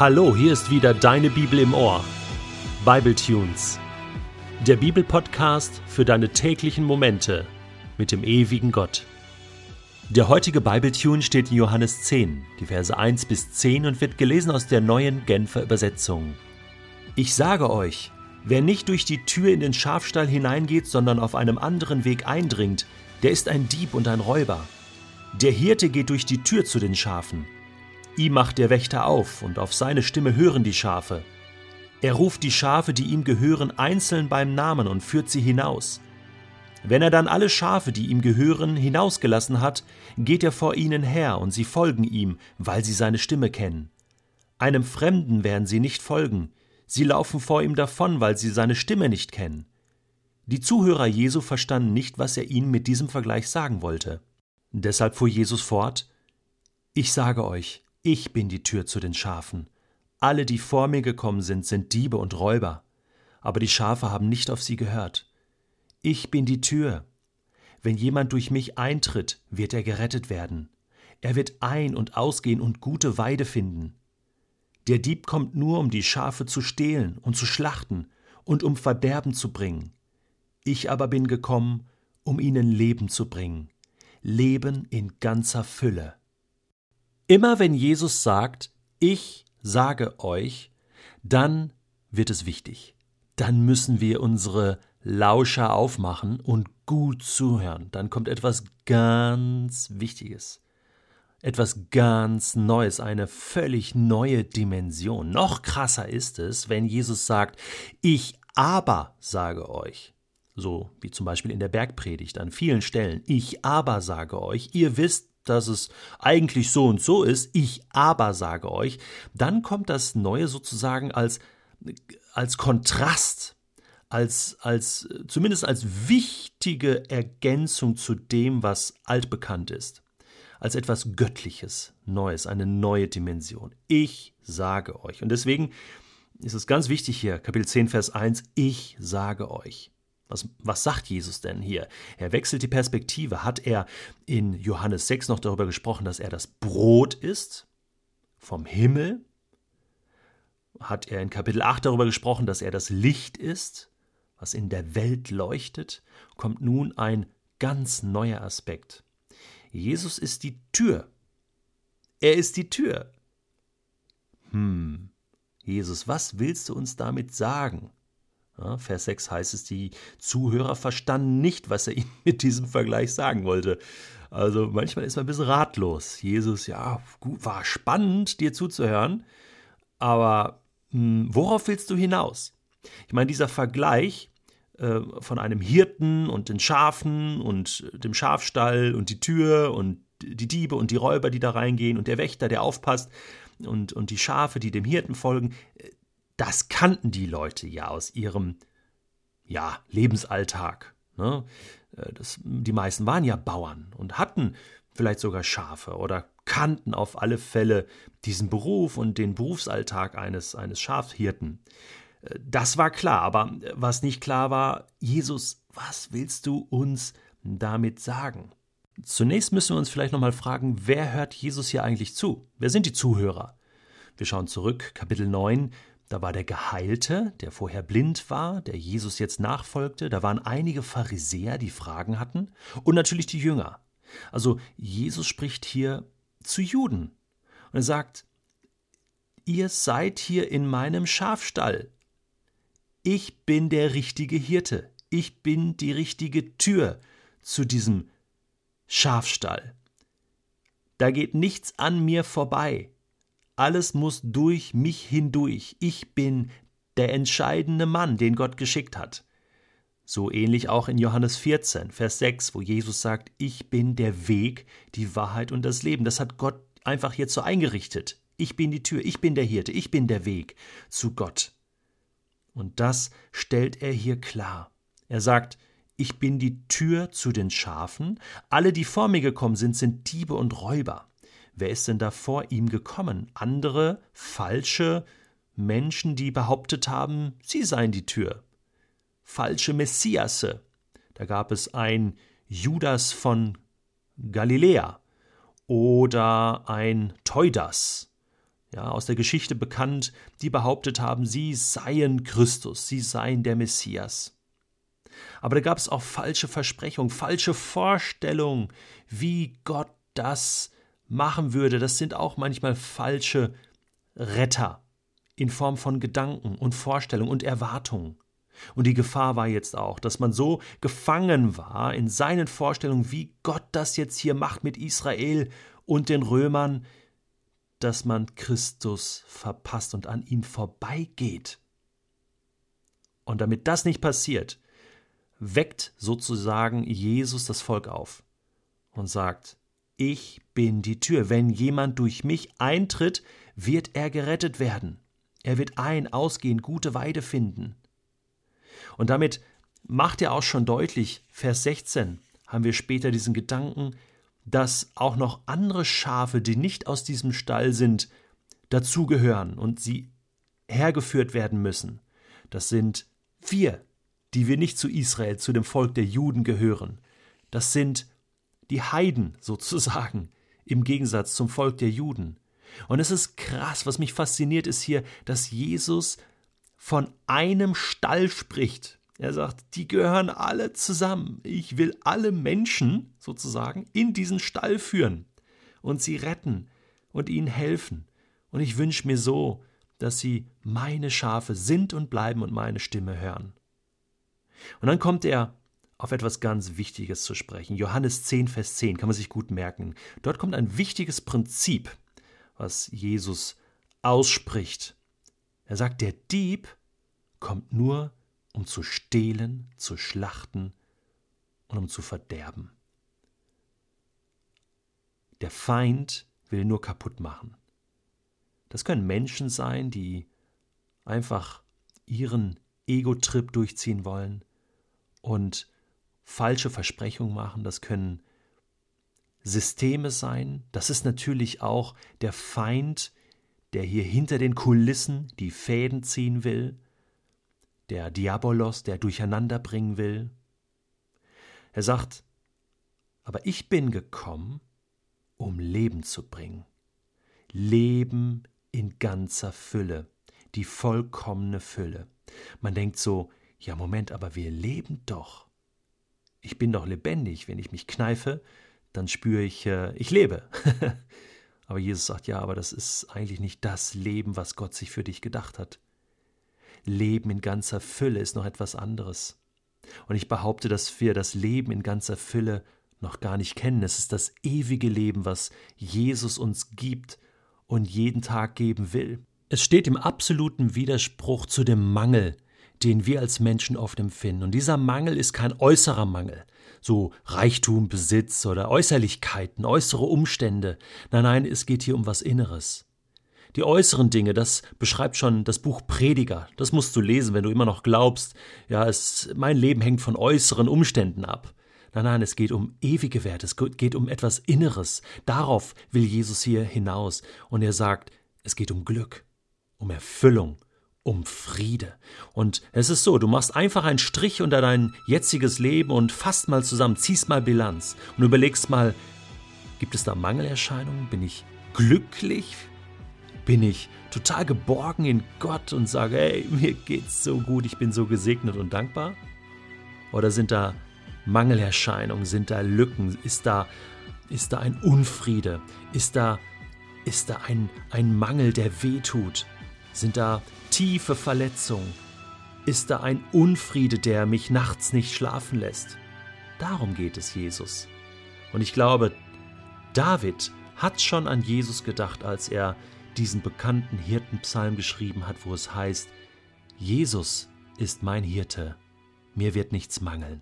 Hallo, hier ist wieder deine Bibel im Ohr. Bible Tunes. Der Bibelpodcast für deine täglichen Momente mit dem ewigen Gott. Der heutige Bible Tune steht in Johannes 10, die Verse 1 bis 10 und wird gelesen aus der neuen Genfer Übersetzung. Ich sage euch, wer nicht durch die Tür in den Schafstall hineingeht, sondern auf einem anderen Weg eindringt, der ist ein Dieb und ein Räuber. Der Hirte geht durch die Tür zu den Schafen. Ihm macht der Wächter auf, und auf seine Stimme hören die Schafe. Er ruft die Schafe, die ihm gehören, einzeln beim Namen und führt sie hinaus. Wenn er dann alle Schafe, die ihm gehören, hinausgelassen hat, geht er vor ihnen her, und sie folgen ihm, weil sie seine Stimme kennen. Einem Fremden werden sie nicht folgen, sie laufen vor ihm davon, weil sie seine Stimme nicht kennen. Die Zuhörer Jesu verstanden nicht, was er ihnen mit diesem Vergleich sagen wollte. Deshalb fuhr Jesus fort Ich sage euch, ich bin die Tür zu den Schafen. Alle, die vor mir gekommen sind, sind Diebe und Räuber, aber die Schafe haben nicht auf sie gehört. Ich bin die Tür. Wenn jemand durch mich eintritt, wird er gerettet werden. Er wird ein- und ausgehen und gute Weide finden. Der Dieb kommt nur, um die Schafe zu stehlen und zu schlachten und um Verderben zu bringen. Ich aber bin gekommen, um ihnen Leben zu bringen. Leben in ganzer Fülle. Immer wenn Jesus sagt, ich sage euch, dann wird es wichtig. Dann müssen wir unsere Lauscher aufmachen und gut zuhören. Dann kommt etwas ganz Wichtiges. Etwas ganz Neues, eine völlig neue Dimension. Noch krasser ist es, wenn Jesus sagt, ich aber sage euch. So wie zum Beispiel in der Bergpredigt an vielen Stellen. Ich aber sage euch, ihr wisst, dass es eigentlich so und so ist, ich aber sage euch, dann kommt das Neue sozusagen als, als Kontrast, als, als, zumindest als wichtige Ergänzung zu dem, was altbekannt ist, als etwas Göttliches, Neues, eine neue Dimension. Ich sage euch. Und deswegen ist es ganz wichtig hier, Kapitel 10, Vers 1, ich sage euch. Was, was sagt Jesus denn hier? Er wechselt die Perspektive. Hat er in Johannes 6 noch darüber gesprochen, dass er das Brot ist vom Himmel? Hat er in Kapitel 8 darüber gesprochen, dass er das Licht ist, was in der Welt leuchtet? Kommt nun ein ganz neuer Aspekt. Jesus ist die Tür. Er ist die Tür. Hm, Jesus, was willst du uns damit sagen? Ja, Vers 6 heißt es, die Zuhörer verstanden nicht, was er ihnen mit diesem Vergleich sagen wollte. Also manchmal ist man ein bisschen ratlos. Jesus, ja, gut, war spannend, dir zuzuhören, aber mh, hm, worauf willst du hinaus? Ich meine, dieser Vergleich äh, von einem Hirten und den Schafen und dem Schafstall und die Tür und die Diebe und die Räuber, die da reingehen und der Wächter, der aufpasst und, und die Schafe, die dem Hirten folgen, das kannten die Leute ja aus ihrem ja, Lebensalltag. Ne? Äh, das, die meisten waren ja Bauern und hatten vielleicht sogar Schafe oder kannten auf alle Fälle diesen Beruf und den Berufsalltag eines, eines Schafhirten. Äh, das war klar, aber was nicht klar war, Jesus, was willst du uns damit sagen? Zunächst müssen wir uns vielleicht nochmal fragen, wer hört Jesus hier eigentlich zu? Wer sind die Zuhörer? Wir schauen zurück, Kapitel 9, da war der Geheilte, der vorher blind war, der Jesus jetzt nachfolgte. Da waren einige Pharisäer, die Fragen hatten. Und natürlich die Jünger. Also Jesus spricht hier zu Juden. Und er sagt, ihr seid hier in meinem Schafstall. Ich bin der richtige Hirte. Ich bin die richtige Tür zu diesem Schafstall. Da geht nichts an mir vorbei. Alles muss durch mich hindurch. Ich bin der entscheidende Mann, den Gott geschickt hat. So ähnlich auch in Johannes 14, Vers 6, wo Jesus sagt, ich bin der Weg, die Wahrheit und das Leben. Das hat Gott einfach so eingerichtet. Ich bin die Tür, ich bin der Hirte, ich bin der Weg zu Gott. Und das stellt er hier klar. Er sagt, ich bin die Tür zu den Schafen, alle, die vor mir gekommen sind, sind Diebe und Räuber. Wer ist denn da vor ihm gekommen? Andere, falsche Menschen, die behauptet haben, sie seien die Tür. Falsche Messiasse. Da gab es ein Judas von Galiläa oder ein Teudas. ja, aus der Geschichte bekannt, die behauptet haben, sie seien Christus, sie seien der Messias. Aber da gab es auch falsche Versprechungen, falsche Vorstellungen, wie Gott das machen würde. Das sind auch manchmal falsche Retter in Form von Gedanken und Vorstellungen und Erwartungen. Und die Gefahr war jetzt auch, dass man so gefangen war in seinen Vorstellungen, wie Gott das jetzt hier macht mit Israel und den Römern, dass man Christus verpasst und an ihm vorbeigeht. Und damit das nicht passiert, weckt sozusagen Jesus das Volk auf und sagt, ich bin die Tür. Wenn jemand durch mich eintritt, wird er gerettet werden. Er wird ein, ausgehen, gute Weide finden. Und damit macht er auch schon deutlich, Vers 16 haben wir später diesen Gedanken, dass auch noch andere Schafe, die nicht aus diesem Stall sind, dazugehören und sie hergeführt werden müssen. Das sind wir, die wir nicht zu Israel, zu dem Volk der Juden gehören. Das sind die Heiden sozusagen, im Gegensatz zum Volk der Juden. Und es ist krass, was mich fasziniert, ist hier, dass Jesus von einem Stall spricht. Er sagt, die gehören alle zusammen. Ich will alle Menschen sozusagen in diesen Stall führen und sie retten und ihnen helfen. Und ich wünsche mir so, dass sie meine Schafe sind und bleiben und meine Stimme hören. Und dann kommt er auf etwas ganz Wichtiges zu sprechen. Johannes 10, Vers 10 kann man sich gut merken. Dort kommt ein wichtiges Prinzip, was Jesus ausspricht. Er sagt, der Dieb kommt nur, um zu stehlen, zu schlachten und um zu verderben. Der Feind will nur kaputt machen. Das können Menschen sein, die einfach ihren Ego-Trip durchziehen wollen und falsche Versprechungen machen. Das können Systeme sein. Das ist natürlich auch der Feind, der hier hinter den Kulissen die Fäden ziehen will, der Diabolos, der durcheinander bringen will. Er sagt, aber ich bin gekommen, um Leben zu bringen. Leben in ganzer Fülle, die vollkommene Fülle. Man denkt so, ja Moment, aber wir leben doch. Ich bin doch lebendig, wenn ich mich kneife, dann spüre ich, äh, ich lebe. aber Jesus sagt, ja, aber das ist eigentlich nicht das Leben, was Gott sich für dich gedacht hat. Leben in ganzer Fülle ist noch etwas anderes. Und ich behaupte, dass wir das Leben in ganzer Fülle noch gar nicht kennen. Es ist das ewige Leben, was Jesus uns gibt und jeden Tag geben will. Es steht im absoluten Widerspruch zu dem Mangel, den wir als Menschen oft empfinden. Und dieser Mangel ist kein äußerer Mangel, so Reichtum, Besitz oder Äußerlichkeiten, äußere Umstände. Nein, nein, es geht hier um was Inneres. Die äußeren Dinge, das beschreibt schon das Buch Prediger. Das musst du lesen, wenn du immer noch glaubst, ja, es, mein Leben hängt von äußeren Umständen ab. Nein, nein, es geht um ewige Werte, es geht um etwas Inneres. Darauf will Jesus hier hinaus. Und er sagt, es geht um Glück, um Erfüllung, um Friede. Und es ist so, du machst einfach einen Strich unter dein jetziges Leben und fasst mal zusammen, ziehst mal Bilanz und überlegst mal, gibt es da Mangelerscheinungen? Bin ich glücklich? Bin ich total geborgen in Gott und sage, hey, mir geht's so gut, ich bin so gesegnet und dankbar? Oder sind da Mangelerscheinungen, sind da Lücken, ist da, ist da ein Unfriede, ist da, ist da ein, ein Mangel, der wehtut, sind da tiefe Verletzungen, ist da ein Unfriede, der mich nachts nicht schlafen lässt. Darum geht es Jesus. Und ich glaube, David hat schon an Jesus gedacht, als er diesen bekannten Hirtenpsalm geschrieben hat, wo es heißt, Jesus ist mein Hirte, mir wird nichts mangeln.